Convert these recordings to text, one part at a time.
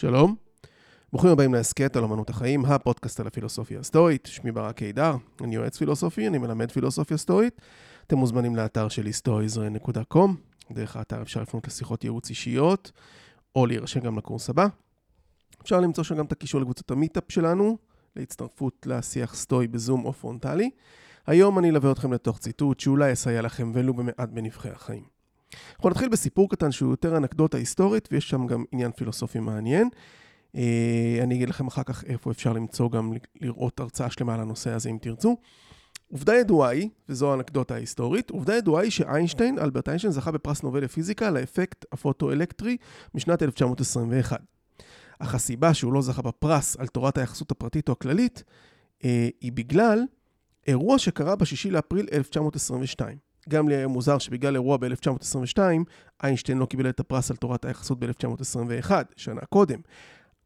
שלום, ברוכים הבאים להסכת על אמנות החיים, הפודקאסט על הפילוסופיה הסטואית. שמי ברק קידר, אני יועץ פילוסופי, אני מלמד פילוסופיה סטואית. אתם מוזמנים לאתר שלי stoisrael.com, דרך האתר אפשר לפנות לשיחות ייעוץ אישיות, או להירשם גם לקורס הבא. אפשר למצוא שם גם את הקישור לקבוצת ה meetup שלנו, להצטרפות לשיח סטואי בזום או פרונטלי. היום אני אלווה אתכם לתוך ציטוט שאולי יסייע לכם ולו במעט בנבכי החיים. אנחנו נתחיל בסיפור קטן שהוא יותר אנקדוטה היסטורית, ויש שם גם עניין פילוסופי מעניין. אה, אני אגיד לכם אחר כך איפה אפשר למצוא גם לראות הרצאה שלמה על הנושא הזה אם תרצו. עובדה ידועה היא, וזו האנקדוטה ההיסטורית, עובדה ידועה היא שאיינשטיין, אלברט איינשטיין, זכה בפרס נובל לפיזיקה על האפקט הפוטואלקטרי משנת 1921. אך הסיבה שהוא לא זכה בפרס על תורת היחסות הפרטית או הכללית, אה, היא בגלל אירוע שקרה ב-6 לאפריל 1922. גם לי היה מוזר שבגלל אירוע ב-1922, איינשטיין לא קיבל את הפרס על תורת היחסות ב-1921, שנה קודם.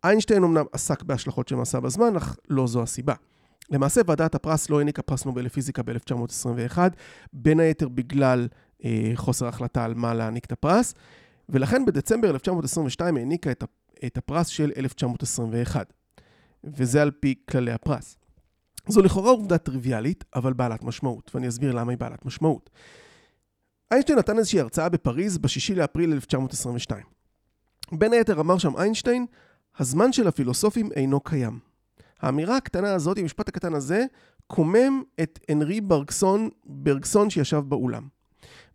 איינשטיין אמנם עסק בהשלכות של מסע בזמן, אך לא זו הסיבה. למעשה ועדת הפרס לא העניקה פרס נובל לפיזיקה ב-1921, בין היתר בגלל אה, חוסר החלטה על מה להעניק את הפרס, ולכן בדצמבר 1922 העניקה את, הפרס של 1921, וזה על פי כללי הפרס. זו לכאורה עובדה טריוויאלית, אבל בעלת משמעות, ואני אסביר למה היא בעלת משמעות. איינשטיין נתן איזושהי הרצאה בפריז ב-6 לאפריל 1922. בין היתר אמר שם איינשטיין, הזמן של הפילוסופים אינו קיים. האמירה הקטנה הזאת, המשפט הקטן הזה, קומם את הנרי ברגסון, ברגסון שישב באולם.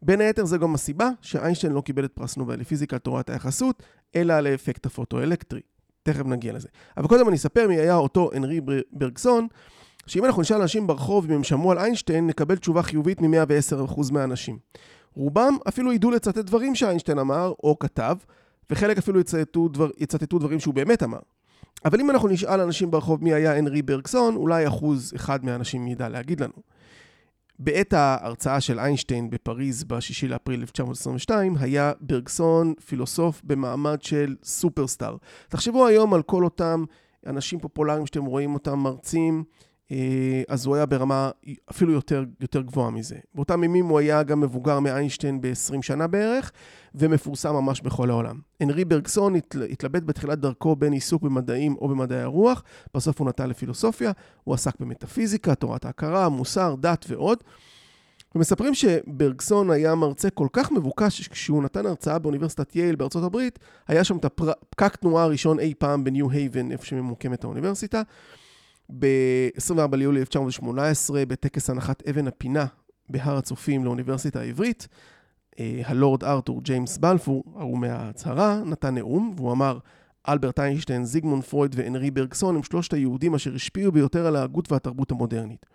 בין היתר זה גם הסיבה שאיינשטיין לא קיבל את פרס נובל לפיזיקה תורת היחסות, אלא על האפקט הפוטואלקטרי. תכף נגיע לזה. אבל קודם אני אספר מי היה אותו הנרי ברגסון, שאם אנחנו נשאל אנשים ברחוב אם הם שמעו על איינשטיין, נקבל תשובה חיובית מ-110% מהאנשים. רובם אפילו ידעו לצטט דברים שאיינשטיין אמר או כתב, וחלק אפילו יצטטו, דבר, יצטטו דברים שהוא באמת אמר. אבל אם אנחנו נשאל אנשים ברחוב מי היה הנרי ברגסון, אולי אחוז אחד מהאנשים ידע להגיד לנו. בעת ההרצאה של איינשטיין בפריז ב-6 לאפריל 1922, היה ברגסון פילוסוף במעמד של סופרסטאר. תחשבו היום על כל אותם אנשים פופולריים שאתם רואים אותם מרצים, אז הוא היה ברמה אפילו יותר, יותר גבוהה מזה. באותם ימים הוא היה גם מבוגר מאיינשטיין ב-20 שנה בערך, ומפורסם ממש בכל העולם. הנרי ברגסון התלבט בתחילת דרכו בין עיסוק במדעים או במדעי הרוח, בסוף הוא נטע לפילוסופיה, הוא עסק במטאפיזיקה, תורת ההכרה, מוסר, דת ועוד. ומספרים שברגסון היה מרצה כל כך מבוקש, כשהוא נתן הרצאה באוניברסיטת יייל בארצות הברית, היה שם את הפקק תנועה הראשון אי פעם בניו הייבן, איפה שממוקמת האוניברסיטה. ב-24 ליולי 1918, בטקס הנחת אבן הפינה בהר הצופים לאוניברסיטה העברית, אה, הלורד ארתור ג'יימס בלפור, ההוא מההצהרה, נתן נאום, והוא אמר, אלברט איינשטיין, זיגמונד פרויד והנרי ברגסון הם שלושת היהודים אשר השפיעו ביותר על ההגות והתרבות המודרנית.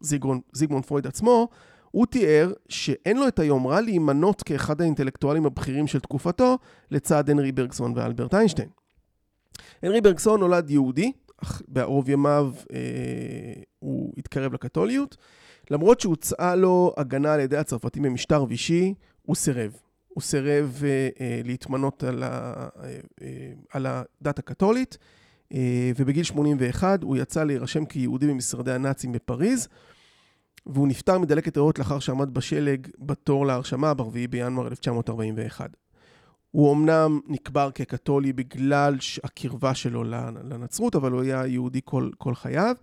זיגמונד, זיגמונד פרויד עצמו, הוא תיאר שאין לו את היומרה להימנות כאחד האינטלקטואלים הבכירים של תקופתו לצד הנרי ברגסון ואלברט איינשטיין. הנרי ברגסון נולד יהודי, בערוב ימיו אה, הוא התקרב לקתוליות. למרות שהוצעה לו הגנה על ידי הצרפתים במשטר וישי, הוא סירב. הוא סירב אה, אה, להתמנות על, ה, אה, אה, על הדת הקתולית, אה, ובגיל 81 הוא יצא להירשם כיהודי במשרדי הנאצים בפריז, והוא נפטר מדלקת ריאות לאחר שעמד בשלג בתור להרשמה ב-4 בינואר 1941. הוא אמנם נקבר כקתולי בגלל הקרבה שלו לנצרות, אבל הוא היה יהודי כל, כל חייו.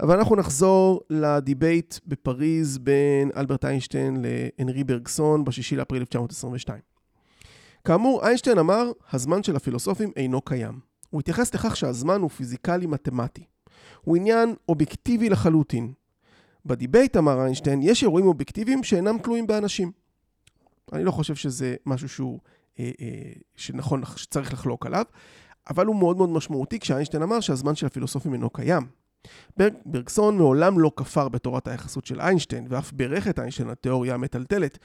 אבל אנחנו נחזור ל debate בפריז בין אלברט איינשטיין להנרי ברגסון ב-6 לאפריל 1922. כאמור, איינשטיין אמר, הזמן של הפילוסופים אינו קיים. הוא התייחס לכך שהזמן הוא פיזיקלי מתמטי. הוא עניין אובייקטיבי לחלוטין. ב debate, אמר איינשטיין, יש אירועים אובייקטיביים שאינם תלויים באנשים. אני לא חושב שזה משהו שהוא שנכון, שצריך לחלוק עליו, אבל הוא מאוד מאוד משמעותי כשאיינשטיין אמר שהזמן של הפילוסופים אינו קיים. ברג, ברגסון מעולם לא כפר בתורת היחסות של איינשטיין, ואף בירך את איינשטיין לתיאוריה המטלטלת,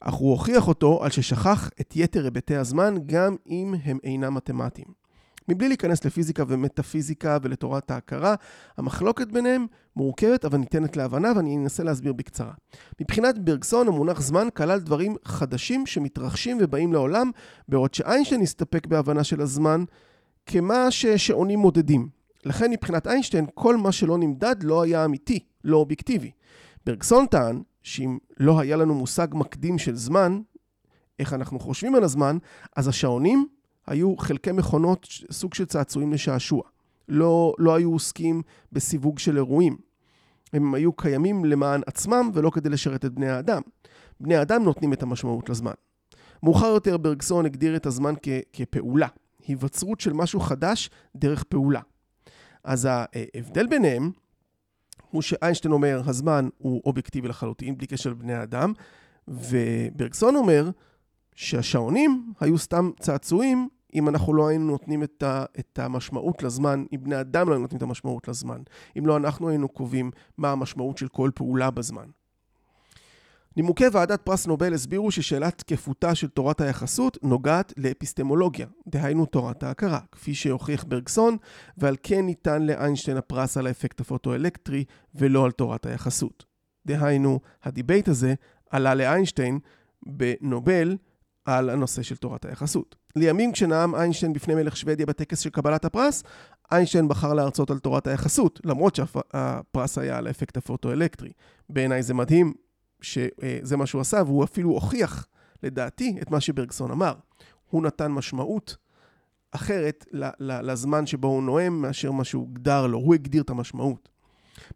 אך הוא הוכיח אותו על ששכח את יתר היבטי הזמן גם אם הם אינם מתמטיים. מבלי להיכנס לפיזיקה ומטאפיזיקה ולתורת ההכרה, המחלוקת ביניהם מורכבת אבל ניתנת להבנה ואני אנסה להסביר בקצרה. מבחינת ברגסון המונח זמן כלל דברים חדשים שמתרחשים ובאים לעולם, בעוד שאיינשטיין הסתפק בהבנה של הזמן כמה ששעונים מודדים. לכן מבחינת איינשטיין כל מה שלא נמדד לא היה אמיתי, לא אובייקטיבי. ברגסון טען שאם לא היה לנו מושג מקדים של זמן, איך אנחנו חושבים על הזמן, אז השעונים היו חלקי מכונות, סוג של צעצועים לשעשוע. לא, לא היו עוסקים בסיווג של אירועים. הם היו קיימים למען עצמם ולא כדי לשרת את בני האדם. בני האדם נותנים את המשמעות לזמן. מאוחר יותר ברגסון הגדיר את הזמן כ- כפעולה, היווצרות של משהו חדש דרך פעולה. אז ההבדל ביניהם הוא שאיינשטיין אומר, הזמן הוא אובייקטיבי לחלוטין, בלי קשר לבני האדם, וברגסון אומר שהשעונים היו סתם צעצועים אם אנחנו לא היינו נותנים את, ה, את המשמעות לזמן, אם בני אדם לא היינו נותנים את המשמעות לזמן, אם לא אנחנו היינו קובעים מה המשמעות של כל פעולה בזמן. נימוקי ועדת פרס נובל הסבירו ששאלת תקפותה של תורת היחסות נוגעת לאפיסטמולוגיה, דהיינו תורת ההכרה, כפי שהוכיח ברגסון, ועל כן ניתן לאיינשטיין הפרס על האפקט הפוטואלקטרי ולא על תורת היחסות. דהיינו, ה debate הזה עלה לאיינשטיין בנובל על הנושא של תורת היחסות. לימים כשנאם איינשטיין בפני מלך שוודיה בטקס של קבלת הפרס, איינשטיין בחר להרצות על תורת היחסות, למרות שהפרס היה על האפקט הפוטואלקטרי. בעיניי זה מדהים שזה מה שהוא עשה, והוא אפילו הוכיח, לדעתי, את מה שברגסון אמר. הוא נתן משמעות אחרת לזמן שבו הוא נואם, מאשר מה שהוגדר לו. הוא הגדיר את המשמעות.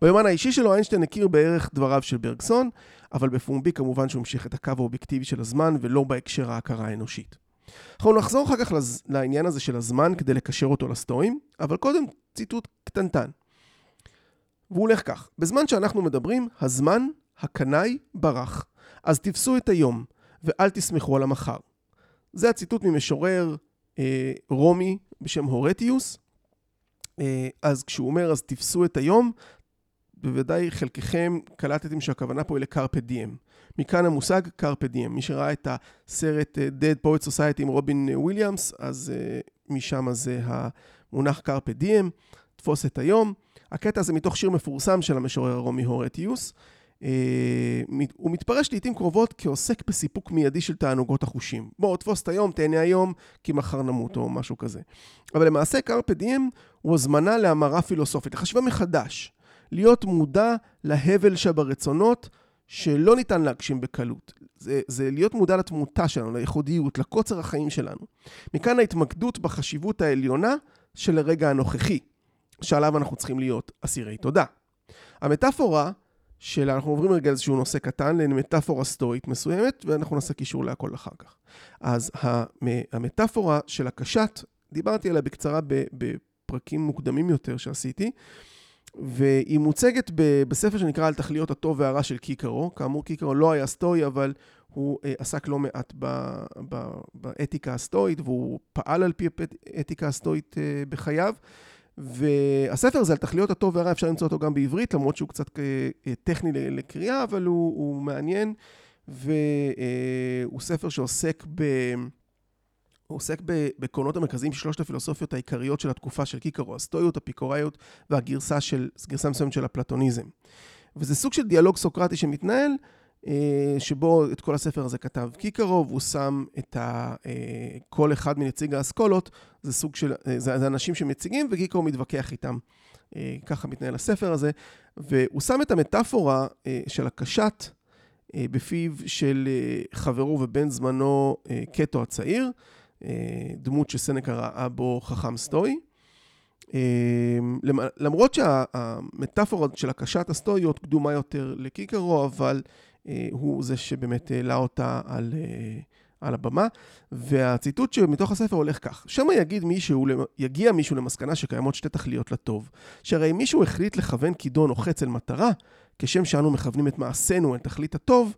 ביומן האישי שלו איינשטיין הכיר בערך דבריו של ברגסון, אבל בפומבי כמובן שהוא המשיך את הקו האובייקטיבי של הזמן ולא בהקשר ההכרה האנושית. אנחנו נחזור אחר כך לעניין הזה של הזמן כדי לקשר אותו לסטואים, אבל קודם ציטוט קטנטן. והוא הולך כך, בזמן שאנחנו מדברים, הזמן, הקנאי, ברח. אז תפסו את היום, ואל תסמכו על המחר. זה הציטוט ממשורר אה, רומי בשם הורטיוס. אה, אז כשהוא אומר, אז תפסו את היום, בוודאי חלקכם קלטתם שהכוונה פה היא לקרפה דיאם. מכאן המושג קרפה דיאם. מי שראה את הסרט אה, Dead Poet Society עם רובין וויליאמס, אז uh, משם זה המונח קרפה דיאם, תפוס את היום. הקטע הזה מתוך שיר מפורסם של המשורר הרומי הורטיוס. הוא מתפרש לעיתים קרובות כעוסק בסיפוק מיידי של תענוגות החושים. בוא, תפוס את היום, תהנה היום, כי מחר נמות, או משהו כזה. אבל למעשה קרפה דיאם הוא הזמנה להמרה פילוסופית, לחשיבה מחדש. להיות מודע להבל שברצונות שלא ניתן להגשים בקלות. זה, זה להיות מודע לתמותה שלנו, לייחודיות, לקוצר החיים שלנו. מכאן ההתמקדות בחשיבות העליונה של הרגע הנוכחי, שעליו אנחנו צריכים להיות אסירי תודה. המטאפורה של, אנחנו עוברים רגע איזשהו נושא קטן למטאפורה סטואית מסוימת, ואנחנו נעשה קישור להכל אחר כך. אז המטאפורה של הקשת, דיברתי עליה בקצרה בפרקים מוקדמים יותר שעשיתי. והיא מוצגת בספר שנקרא על תכליות הטוב והרע של קיקרו. כאמור, קיקרו לא היה סטואי, אבל הוא uh, עסק לא מעט ב, ב, באתיקה הסטואית, והוא פעל על פי האתיקה הסטואית uh, בחייו. והספר הזה על תכליות הטוב והרע, אפשר למצוא אותו גם בעברית, למרות שהוא קצת uh, טכני לקריאה, אבל הוא, הוא מעניין, והוא ספר שעוסק ב... הוא עוסק בקרונות המרכזיים של שלושת הפילוסופיות העיקריות של התקופה של קיקרו, הסטואיות, הפיקוראיות והגרסה של, גרסה מסוימת של הפלטוניזם. וזה סוג של דיאלוג סוקרטי שמתנהל, אה, שבו את כל הספר הזה כתב קיקרו, והוא שם את ה... אה, כל אחד מנציג האסכולות, זה סוג של... אה, זה, זה אנשים שמציגים, וקיקרו מתווכח איתם. ככה מתנהל הספר הזה, והוא שם את המטאפורה של הקשת בפיו של חברו ובן זמנו קטו הצעיר. אה, דמות שסנקה ראה בו חכם סטואי. אה, למרות שהמטאפורה של הקשת הסטואיות קדומה יותר לקיקרו, אבל אה, הוא זה שבאמת העלה אותה על, על הבמה. והציטוט שמתוך הספר הולך כך: שמא יגיד מישהו, יגיע מישהו למסקנה שקיימות שתי תכליות לטוב, שהרי אם מישהו החליט לכוון כידון או חץ אל מטרה, כשם שאנו מכוונים את מעשינו אל תכלית הטוב,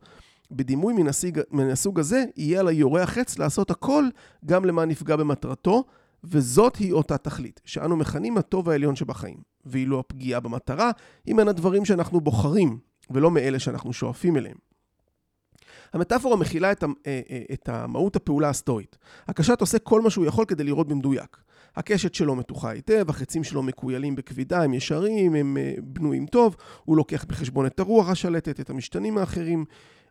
בדימוי מן, הסיג, מן הסוג הזה, יהיה על היורה החץ לעשות הכל גם למען נפגע במטרתו, וזאת היא אותה תכלית, שאנו מכנים הטוב העליון שבחיים. ואילו הפגיעה במטרה היא מן הדברים שאנחנו בוחרים, ולא מאלה שאנחנו שואפים אליהם. המטאפורה מכילה את, אה, אה, את המהות הפעולה הסטואית. הקשת עושה כל מה שהוא יכול כדי לראות במדויק. הקשת שלו מתוחה היטב, החצים שלו מקוילים בכבידה, הם ישרים, הם אה, בנויים טוב, הוא לוקח בחשבון את הרוח השלטת, את המשתנים האחרים.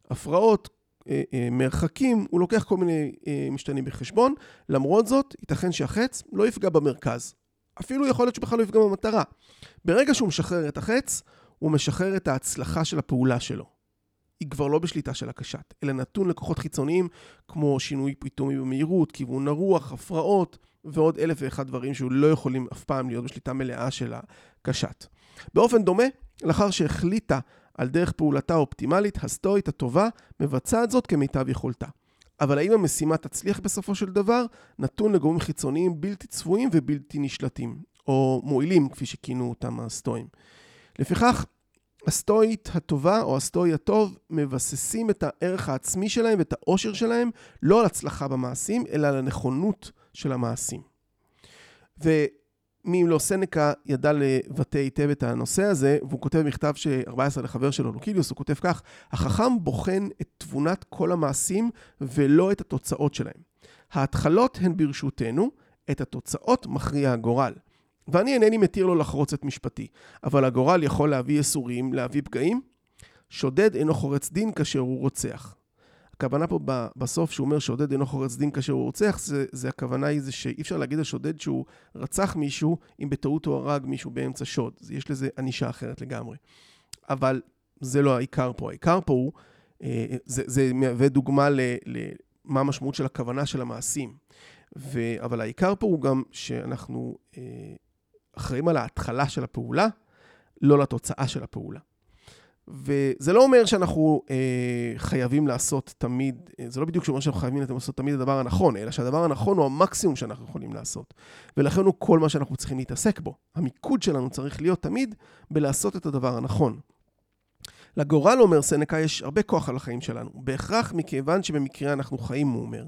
הפרעות, אה, אה, מרחקים, הוא לוקח כל מיני אה, משתנים בחשבון. למרות זאת, ייתכן שהחץ לא יפגע במרכז. אפילו יכול להיות שבכלל לא יפגע במטרה. ברגע שהוא משחרר את החץ, הוא משחרר את ההצלחה של הפעולה שלו. היא כבר לא בשליטה של הקשת, אלא נתון לכוחות חיצוניים כמו שינוי פתאומי במהירות, כיוון הרוח, הפרעות ועוד אלף ואחד דברים שהוא לא יכולים אף פעם להיות בשליטה מלאה של הקשת. באופן דומה, לאחר שהחליטה על דרך פעולתה האופטימלית, הסטואית הטובה מבצעת זאת כמיטב יכולתה. אבל האם המשימה תצליח בסופו של דבר, נתון לגורמים חיצוניים בלתי צפויים ובלתי נשלטים, או מועילים, כפי שכינו אותם הסטואים. לפיכך, הסטואית הטובה או הסטואי הטוב מבססים את הערך העצמי שלהם ואת האושר שלהם לא על הצלחה במעשים, אלא על הנכונות של המעשים. ומי אם לא סנקה ידע לבטא היטב את הנושא הזה, והוא כותב מכתב 14 לחבר שלו, לוקיליוס, הוא כותב כך: החכם בוחן את תבונת כל המעשים ולא את התוצאות שלהם. ההתחלות הן ברשותנו, את התוצאות מכריע הגורל. ואני אינני מתיר לו לחרוץ את משפטי, אבל הגורל יכול להביא ייסורים, להביא פגעים. שודד אינו חורץ דין כאשר הוא רוצח. הכוונה פה בסוף שהוא אומר שודד אינו חורץ דין כאשר הוא רוצח, זה, זה הכוונה היא זה שאי אפשר להגיד על שודד שהוא רצח מישהו אם בטעות הוא הרג מישהו באמצע שוד. יש לזה ענישה אחרת לגמרי. אבל זה לא העיקר פה. העיקר פה הוא, אה, זה, זה מהווה דוגמה למה המשמעות של הכוונה של המעשים. ו, אבל העיקר פה הוא גם שאנחנו אה, אחראים על ההתחלה של הפעולה, לא לתוצאה של הפעולה. וזה לא אומר שאנחנו אה, חייבים לעשות תמיד, אה, זה לא בדיוק שאומר שאנחנו חייבים לעשות תמיד הדבר הנכון, אלא שהדבר הנכון הוא המקסימום שאנחנו יכולים לעשות. ולכן הוא כל מה שאנחנו צריכים להתעסק בו. המיקוד שלנו צריך להיות תמיד בלעשות את הדבר הנכון. לגורל, אומר סנקה, יש הרבה כוח על החיים שלנו. בהכרח מכיוון שבמקרה אנחנו חיים, הוא אומר.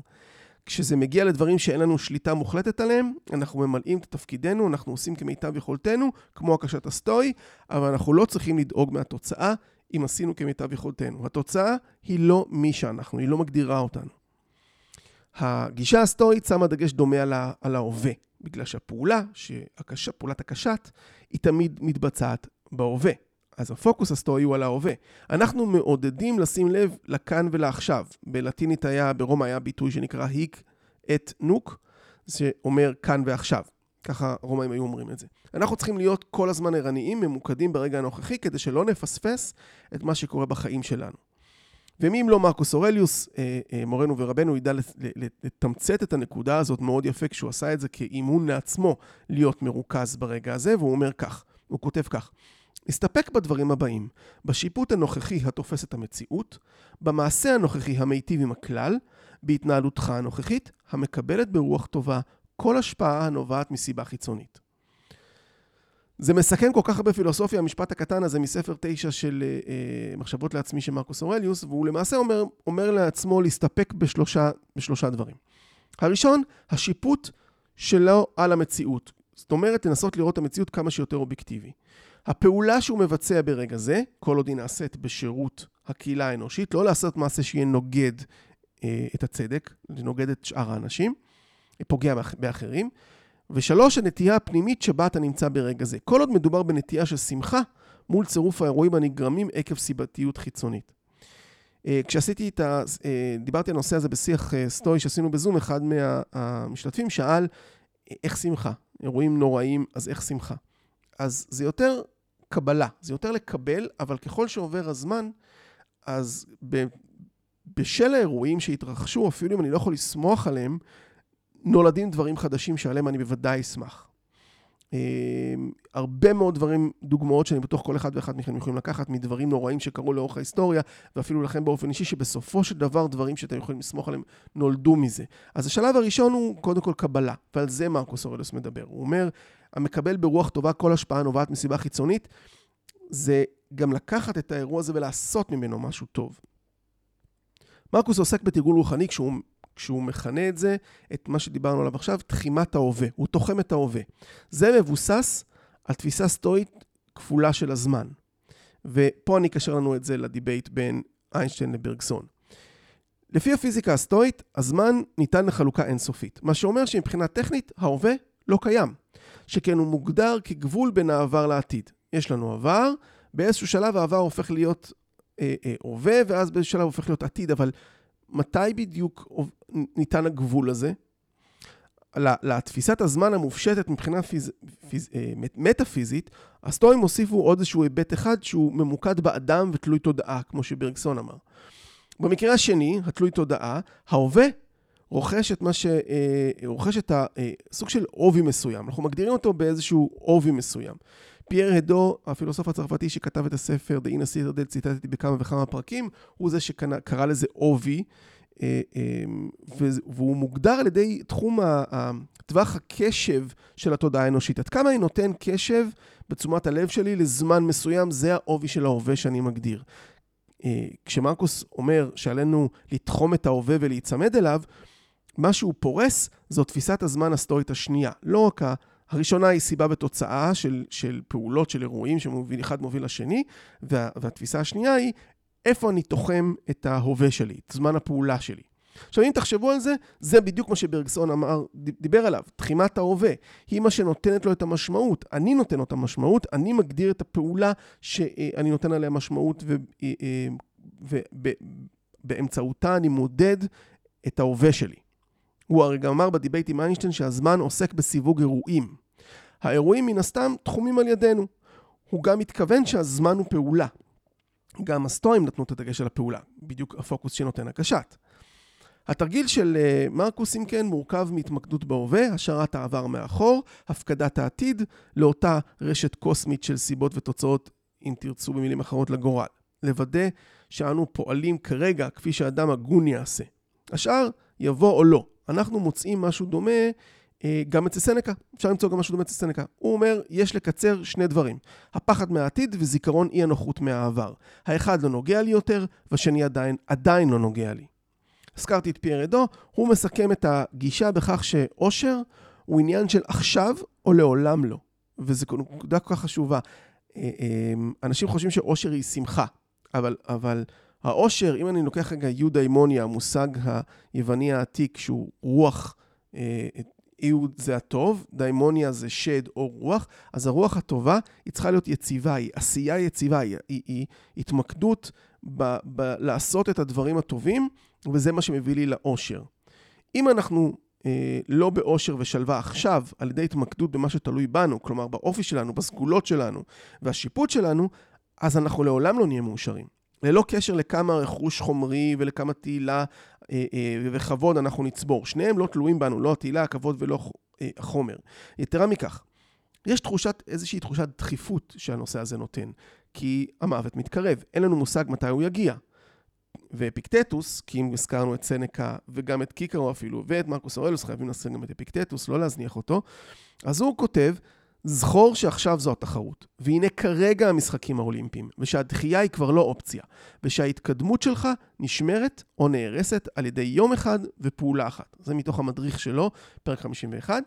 כשזה מגיע לדברים שאין לנו שליטה מוחלטת עליהם, אנחנו ממלאים את תפקידנו, אנחנו עושים כמיטב יכולתנו, כמו הקשת הסטואי, אבל אנחנו לא צריכים לדאוג מהתוצאה אם עשינו כמיטב יכולתנו. התוצאה היא לא מי שאנחנו, היא לא מגדירה אותנו. הגישה הסטואית שמה דגש דומה על, ה- על ההווה, בגלל שהפעולה, שהקש... פעולת הקשת, היא תמיד מתבצעת בהווה. אז הפוקוס הסטואי הוא על ההווה. אנחנו מעודדים לשים לב לכאן ולעכשיו. בלטינית היה, ברומא היה ביטוי שנקרא היק את נוק, שאומר כאן ועכשיו. ככה הרומאים היו אומרים את זה. אנחנו צריכים להיות כל הזמן ערניים, ממוקדים ברגע הנוכחי, כדי שלא נפספס את מה שקורה בחיים שלנו. ומי אם לא מרקוס אורליוס, אה, אה, מורנו ורבנו, ידע לתמצת את הנקודה הזאת מאוד יפה כשהוא עשה את זה כאימון לעצמו להיות מרוכז ברגע הזה, והוא אומר כך, הוא כותב כך: נסתפק בדברים הבאים, בשיפוט הנוכחי התופס את המציאות, במעשה הנוכחי המיטיב עם הכלל, בהתנהלותך הנוכחית, המקבלת ברוח טובה כל השפעה הנובעת מסיבה חיצונית. זה מסכם כל כך הרבה פילוסופיה, המשפט הקטן הזה מספר תשע של אה, אה מחשבות לעצמי של מרקוס אורליוס, והוא למעשה אומר, אומר לעצמו להסתפק בשלושה, בשלושה דברים. הראשון, השיפוט שלו על המציאות. זאת אומרת, לנסות לראות את המציאות כמה שיותר אובייקטיבי. הפעולה שהוא מבצע ברגע זה, כל עוד היא נעשית בשירות הקהילה האנושית, לא לעשות מעשה שיהיה נוגד אה, את הצדק, נוגד את שאר האנשים, פוגע באחרים. ושלוש, הנטייה הפנימית שבה אתה נמצא ברגע זה. כל עוד מדובר בנטייה של שמחה מול צירוף האירועים הנגרמים עקב סיבתיות חיצונית. אה, כשעשיתי את ה... אה, דיברתי על הנושא הזה בשיח אה, סטואי שעשינו בזום, אחד מהמשתתפים שאל, איך שמחה? אירועים נוראים, אז איך שמחה? אז זה יותר קבלה, זה יותר לקבל, אבל ככל שעובר הזמן, אז ב, בשל האירועים שהתרחשו, אפילו אם אני לא יכול לסמוך עליהם, נולדים דברים חדשים שעליהם אני בוודאי אשמח. Uh, הרבה מאוד דברים, דוגמאות שאני בטוח כל אחד ואחד מכם יכולים לקחת מדברים נוראים שקרו לאורך ההיסטוריה, ואפילו לכם באופן אישי, שבסופו של דבר דברים שאתם יכולים לסמוך עליהם נולדו מזה. אז השלב הראשון הוא קודם כל קבלה, ועל זה מרקוס אורלוס מדבר. הוא אומר, המקבל ברוח טובה כל השפעה נובעת מסיבה חיצונית, זה גם לקחת את האירוע הזה ולעשות ממנו משהו טוב. מרקוס עוסק בתרגול רוחני כשהוא, כשהוא מכנה את זה, את מה שדיברנו עליו עכשיו, תחימת ההווה. הוא תוחם את ההווה. זה מבוסס על תפיסה סטואית כפולה של הזמן. ופה אני אקשר לנו את זה לדיבייט בין איינשטיין לברגסון. לפי הפיזיקה הסטואית, הזמן ניתן לחלוקה אינסופית, מה שאומר שמבחינה טכנית, ההווה לא קיים. שכן הוא מוגדר כגבול בין העבר לעתיד. יש לנו עבר, באיזשהו שלב העבר הופך להיות אה, אה, הווה, ואז באיזשהו שלב הופך להיות עתיד, אבל מתי בדיוק ניתן הגבול הזה? לתפיסת הזמן המופשטת מבחינה פיז, פיז, אה, מטאפיזית, הסטואים הוסיפו עוד איזשהו היבט אחד שהוא ממוקד באדם ותלוי תודעה, כמו שברגסון אמר. במקרה השני, התלוי תודעה, ההווה רוכש את מה ש... אה, רוכש את הסוג של עובי מסוים. אנחנו מגדירים אותו באיזשהו עובי מסוים. פייר הדו, הפילוסוף הצרפתי שכתב את הספר The Inner Citadel, ציטטתי בכמה וכמה פרקים, הוא זה שקרא לזה עובי, אה, והוא מוגדר על ידי תחום טווח הקשב של התודעה האנושית. עד כמה אני נותן קשב בתשומת הלב שלי לזמן מסוים, זה העובי של ההווה שאני מגדיר. אה, כשמרקוס אומר שעלינו לתחום את ההווה ולהיצמד אליו, מה שהוא פורס זו תפיסת הזמן הסטורית השנייה. לא רק. הראשונה היא סיבה ותוצאה של, של פעולות, של אירועים שאחד מוביל לשני, וה, והתפיסה השנייה היא איפה אני תוחם את ההווה שלי, את זמן הפעולה שלי. עכשיו, אם תחשבו על זה, זה בדיוק מה שברגסון אמר, דיבר עליו, תחימת ההווה. היא מה שנותנת לו את המשמעות. אני נותן לו את המשמעות, אני מגדיר את הפעולה שאני נותן עליה משמעות, ובאמצעותה אה, אה, אני מודד את ההווה שלי. הוא הרי גם אמר בדיבייט עם איינשטיין שהזמן עוסק בסיווג אירועים. האירועים מן הסתם תחומים על ידינו. הוא גם מתכוון שהזמן הוא פעולה. גם הסטואים נתנו את הדגש על הפעולה, בדיוק הפוקוס שנותן הקשת. התרגיל של אה, מרקוס, אם כן, מורכב מהתמקדות בהווה, השארת העבר מאחור, הפקדת העתיד לאותה רשת קוסמית של סיבות ותוצאות, אם תרצו במילים אחרות, לגורל. לוודא שאנו פועלים כרגע כפי שאדם הגון יעשה. השאר יבוא או לא. אנחנו מוצאים משהו דומה אה, גם אצל סנקה, אפשר למצוא גם משהו דומה אצל סנקה. הוא אומר, יש לקצר שני דברים, הפחד מהעתיד וזיכרון אי הנוחות מהעבר. האחד לא נוגע לי יותר, והשני עדיין, עדיין לא נוגע לי. הזכרתי את פייר אדו, הוא מסכם את הגישה בכך שאושר הוא עניין של עכשיו או לעולם לא. וזו נקודה כל כך חשובה. אה, אה, אנשים חושבים שאושר היא שמחה, אבל, אבל האושר, אם אני לוקח רגע יודאימוניה, המושג היווני העתיק, שהוא רוח, איוד זה הטוב, דיימוניה זה שד או רוח, אז הרוח הטובה היא צריכה להיות יציבה, היא עשייה יציבה, היא, היא, היא התמקדות ב, ב, לעשות את הדברים הטובים, וזה מה שמביא לי לאושר. אם אנחנו אה, לא באושר ושלווה עכשיו, על ידי התמקדות במה שתלוי בנו, כלומר באופי שלנו, בסגולות שלנו והשיפוט שלנו, אז אנחנו לעולם לא נהיה מאושרים. ללא קשר לכמה רכוש חומרי ולכמה תהילה אה, אה, וכבוד אנחנו נצבור. שניהם לא תלויים בנו, לא התהילה, הכבוד ולא אה, החומר. יתרה מכך, יש תחושת, איזושהי תחושת דחיפות שהנושא הזה נותן, כי המוות מתקרב, אין לנו מושג מתי הוא יגיע. ואפיקטטוס, כי אם הזכרנו את סנקה וגם את קיקרו אפילו, ואת מרקוס אורלוס, חייבים להזכיר גם את אפיקטטוס, לא להזניח אותו, אז הוא כותב זכור שעכשיו זו התחרות, והנה כרגע המשחקים האולימפיים, ושהדחייה היא כבר לא אופציה, ושההתקדמות שלך נשמרת או נהרסת על ידי יום אחד ופעולה אחת. זה מתוך המדריך שלו, פרק 51.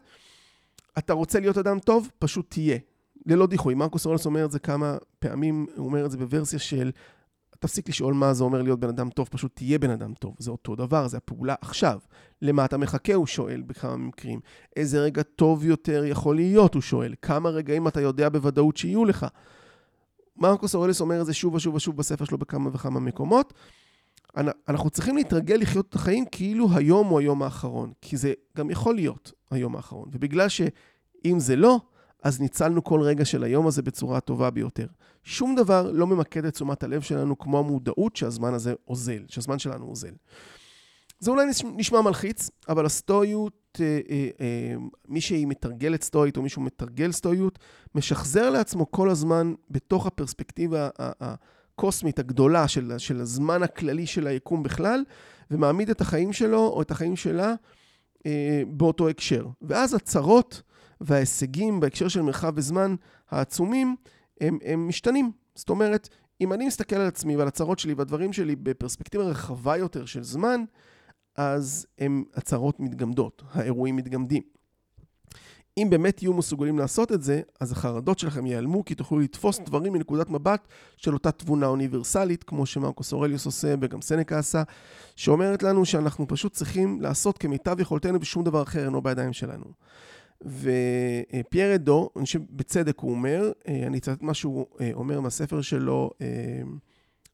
אתה רוצה להיות אדם טוב? פשוט תהיה. ללא דיחוי. מרקוס אורלס אומר את זה כמה פעמים, הוא אומר את זה בוורסיה של תפסיק לשאול מה זה אומר להיות בן אדם טוב, פשוט תהיה בן אדם טוב. זה אותו דבר, זה הפעולה עכשיו. למה אתה מחכה, הוא שואל בכמה מקרים. איזה רגע טוב יותר יכול להיות, הוא שואל. כמה רגעים אתה יודע בוודאות שיהיו לך. מרקוס אורלס אומר את זה שוב ושוב ושוב בספר שלו בכמה וכמה מקומות. אנחנו צריכים להתרגל לחיות את החיים כאילו היום הוא היום האחרון, כי זה גם יכול להיות היום האחרון. ובגלל שאם זה לא, אז ניצלנו כל רגע של היום הזה בצורה הטובה ביותר. שום דבר לא ממקד את תשומת הלב שלנו כמו המודעות שהזמן הזה אוזל, שהזמן שלנו אוזל. זה אולי נשמע מלחיץ, אבל הסטואיות, אה, אה, אה, מי שהיא מתרגלת סטואית או מישהו מתרגל סטואיות, משחזר לעצמו כל הזמן בתוך הפרספקטיבה הקוסמית הגדולה של, של הזמן הכללי של היקום בכלל, ומעמיד את החיים שלו או את החיים שלה אה, באותו הקשר. ואז הצרות וההישגים בהקשר של מרחב וזמן העצומים, הם, הם משתנים. זאת אומרת, אם אני מסתכל על עצמי ועל הצרות שלי והדברים שלי בפרספקטיבה רחבה יותר של זמן, אז הם הצרות מתגמדות, האירועים מתגמדים. אם באמת תהיו מסוגלים לעשות את זה, אז החרדות שלכם ייעלמו, כי תוכלו לתפוס דברים מנקודת מבט של אותה תבונה אוניברסלית, כמו שמרקוס אורליוס עושה וגם סנקה עשה, שאומרת לנו שאנחנו פשוט צריכים לעשות כמיטב יכולתנו ושום דבר אחר אינו בידיים שלנו. ופייר אדו, אני חושב בצדק הוא אומר, אני אצטט מה שהוא אומר מהספר שלו,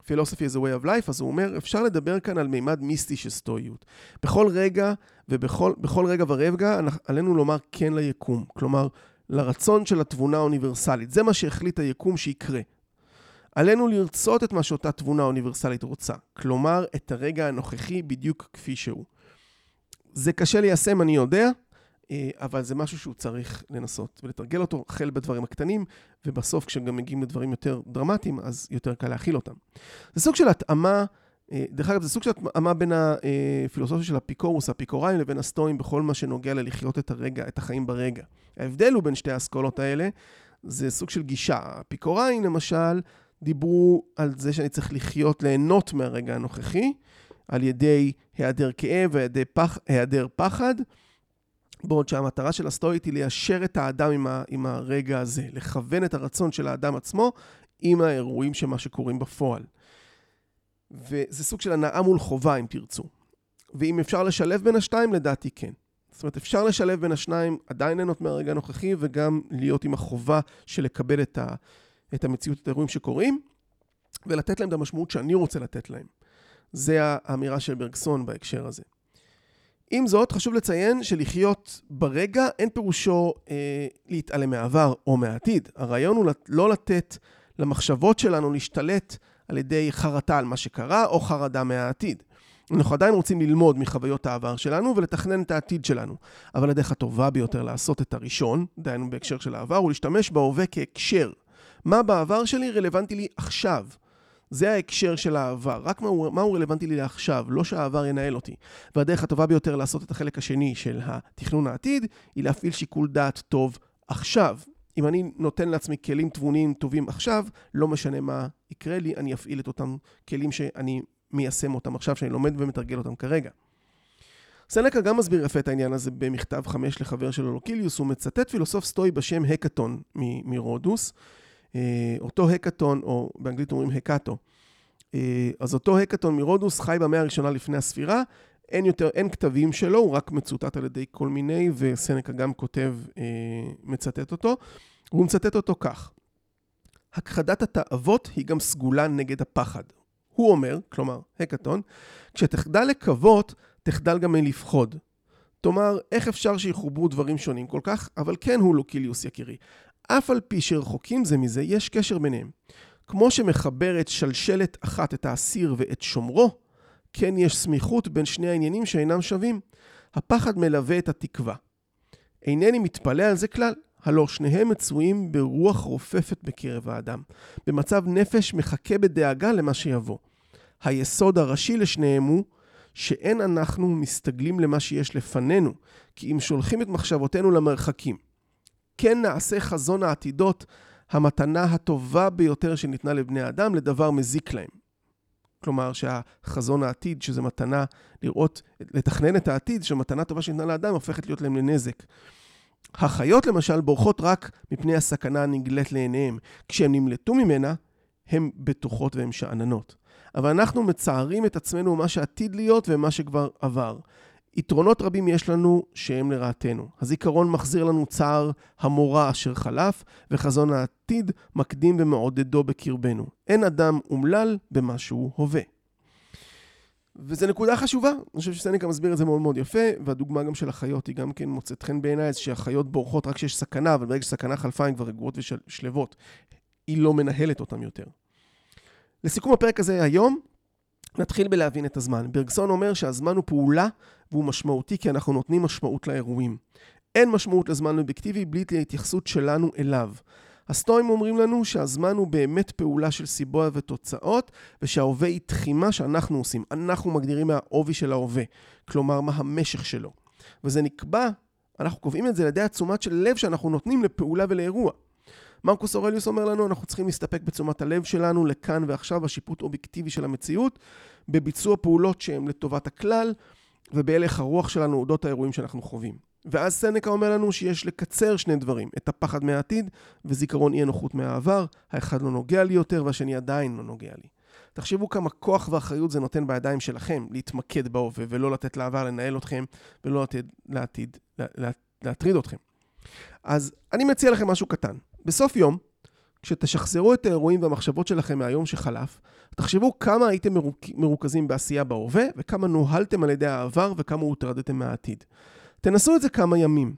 philosophy is a way of life, אז הוא אומר, אפשר לדבר כאן על מימד מיסטי של סטואיות. בכל רגע ובכל רגע ורגע עלינו לומר כן ליקום. כלומר, לרצון של התבונה האוניברסלית. זה מה שהחליט היקום שיקרה. עלינו לרצות את מה שאותה תבונה אוניברסלית רוצה. כלומר, את הרגע הנוכחי בדיוק כפי שהוא. זה קשה ליישם, אני יודע, אה, אבל זה משהו שהוא צריך לנסות ולתרגל אותו, החל בדברים הקטנים, ובסוף כשגם מגיעים לדברים יותר דרמטיים, אז יותר קל להכיל אותם. זה סוג של התאמה, אה, דרך אגב, זה סוג של התאמה בין הפילוסופיה של אפיקורוס, האפיקוראים, לבין הסטואים בכל מה שנוגע ללחיות את הרגע, את החיים ברגע. ההבדל הוא בין שתי האסכולות האלה, זה סוג של גישה. האפיקוראים, למשל, דיברו על זה שאני צריך לחיות, ליהנות מהרגע הנוכחי, על ידי היעדר כאב והיעדר פח, פחד. בעוד שהמטרה של הסטואית היא ליישר את האדם עם, ה, עם הרגע הזה, לכוון את הרצון של האדם עצמו עם האירועים של מה שקורים בפועל. וזה סוג של הנאה מול חובה, אם תרצו. ואם אפשר לשלב בין השתיים, לדעתי כן. זאת אומרת, אפשר לשלב בין השניים, עדיין ליהנות מהרגע הנוכחי, וגם להיות עם החובה של לקבל את, ה, את המציאות, את האירועים שקורים, ולתת להם את המשמעות שאני רוצה לתת להם. זה האמירה של ברגסון בהקשר הזה. עם זאת, חשוב לציין שלחיות ברגע אין פירושו אה, להתעלם מהעבר או מהעתיד. הרעיון הוא לא לתת למחשבות שלנו להשתלט על ידי חרטה על מה שקרה או חרדה מהעתיד. אנחנו עדיין רוצים ללמוד מחוויות העבר שלנו ולתכנן את העתיד שלנו. אבל הדרך הטובה ביותר לעשות את הראשון, דהיינו בהקשר של העבר, הוא להשתמש בהווה כהקשר. מה בעבר שלי רלוונטי לי עכשיו? זה ההקשר של העבר, רק מה הוא, מה הוא רלוונטי לי לעכשיו, לא שהעבר ינהל אותי. והדרך הטובה ביותר לעשות את החלק השני של התכנון העתיד, היא להפעיל שיקול דעת טוב עכשיו. אם אני נותן לעצמי כלים תבוניים טובים עכשיו, לא משנה מה יקרה לי, אני אפעיל את אותם כלים שאני מיישם אותם עכשיו, שאני לומד ומתרגל אותם כרגע. סנקה גם מסביר יפה את העניין הזה במכתב חמש לחבר שלו לוקיליוס, הוא מצטט פילוסוף סטואי בשם הקטון מרודוס. אה, אותו הקטון, או באנגלית אומרים הקאטו, אה, אז אותו הקטון מרודוס חי במאה הראשונה לפני הספירה, אין יותר, אין כתבים שלו, הוא רק מצוטט על ידי כל מיני, וסנקה גם כותב, אה, מצטט אותו. הוא מצטט אותו כך: הכחדת התאוות היא גם סגולה נגד הפחד. הוא אומר, כלומר, הקטון, כשתחדל לקוות, תחדל גם מלפחוד. כלומר, איך אפשר שיחוברו דברים שונים כל כך? אבל כן הוא לוקיליוס יקירי. אף על פי שרחוקים זה מזה, יש קשר ביניהם. כמו שמחברת שלשלת אחת את האסיר ואת שומרו, כן יש סמיכות בין שני העניינים שאינם שווים. הפחד מלווה את התקווה. אינני מתפלא על זה כלל, הלא שניהם מצויים ברוח רופפת בקרב האדם, במצב נפש מחכה בדאגה למה שיבוא. היסוד הראשי לשניהם הוא שאין אנחנו מסתגלים למה שיש לפנינו, כי אם שולחים את מחשבותינו למרחקים. כן נעשה חזון העתידות המתנה הטובה ביותר שניתנה לבני אדם לדבר מזיק להם. כלומר שהחזון העתיד, שזה מתנה לראות, לתכנן את העתיד, שמתנה טובה שניתנה לאדם, הופכת להיות להם לנזק. החיות למשל בורחות רק מפני הסכנה הנגלית לעיניהם. כשהם נמלטו ממנה, הן בטוחות והן שאננות. אבל אנחנו מצערים את עצמנו מה שעתיד להיות ומה שכבר עבר. יתרונות רבים יש לנו שהם לרעתנו. הזיכרון מחזיר לנו צער המורא אשר חלף, וחזון העתיד מקדים ומעודדו בקרבנו. אין אדם אומלל במה שהוא הווה. וזו נקודה חשובה, אני חושב שסניקה מסביר את זה מאוד מאוד יפה, והדוגמה גם של החיות היא גם כן מוצאת חן בעיניי, שהחיות בורחות רק כשיש סכנה, אבל ברגע שסכנה חלפה הן כבר רגועות ושלוות. היא לא מנהלת אותן יותר. לסיכום הפרק הזה היום, נתחיל בלהבין את הזמן. ברגסון אומר שהזמן הוא פעולה והוא משמעותי כי אנחנו נותנים משמעות לאירועים. אין משמעות לזמן אובייקטיבי בלי ההתייחסות שלנו אליו. הסטואים אומרים לנו שהזמן הוא באמת פעולה של סיבוע ותוצאות, ושההווה היא תחימה שאנחנו עושים. אנחנו מגדירים מה העובי של ההווה, כלומר מה המשך שלו. וזה נקבע, אנחנו קובעים את זה על ידי התשומת של לב שאנחנו נותנים לפעולה ולאירוע. מרקוס אורליוס אומר לנו, אנחנו צריכים להסתפק בתשומת הלב שלנו לכאן ועכשיו, השיפוט אובייקטיבי של המציאות, בביצוע פעולות שהן לטובת הכלל, ובהלך הרוח שלנו אודות האירועים שאנחנו חווים. ואז סנקה אומר לנו שיש לקצר שני דברים, את הפחד מהעתיד וזיכרון אי הנוחות מהעבר, האחד לא נוגע לי יותר והשני עדיין לא נוגע לי. תחשבו כמה כוח ואחריות זה נותן בידיים שלכם להתמקד בהווה ולא לתת לעבר לנהל אתכם ולא לתת לעתיד להטריד אתכם. אז אני מציע לכם משהו קטן. בסוף יום, כשתשחזרו את האירועים והמחשבות שלכם מהיום שחלף, תחשבו כמה הייתם מרוכ... מרוכזים בעשייה בהווה, וכמה נוהלתם על ידי העבר, וכמה הוטרדתם מהעתיד. תנסו את זה כמה ימים,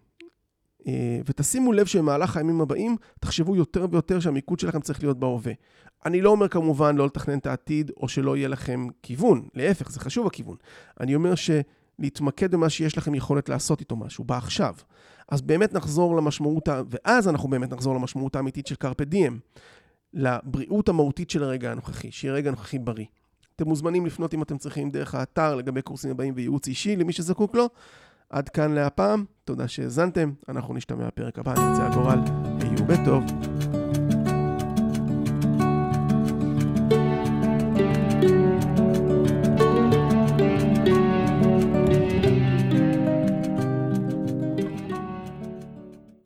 אה, ותשימו לב שבמהלך הימים הבאים, תחשבו יותר ויותר שהמיקוד שלכם צריך להיות בהווה. אני לא אומר כמובן לא לתכנן את העתיד, או שלא יהיה לכם כיוון, להפך, זה חשוב הכיוון. אני אומר שלהתמקד במה שיש לכם יכולת לעשות איתו משהו, בעכשיו. אז באמת נחזור למשמעות, ואז אנחנו באמת נחזור למשמעות האמיתית של קרפה דיאם, לבריאות המהותית של הרגע הנוכחי, שיהיה רגע נוכחי בריא. אתם מוזמנים לפנות אם אתם צריכים דרך האתר לגבי קורסים הבאים וייעוץ אישי למי שזקוק לו. עד כאן להפעם, תודה שהאזנתם, אנחנו נשתמע בפרק הבא, נמצא הגורל, היו בטוב.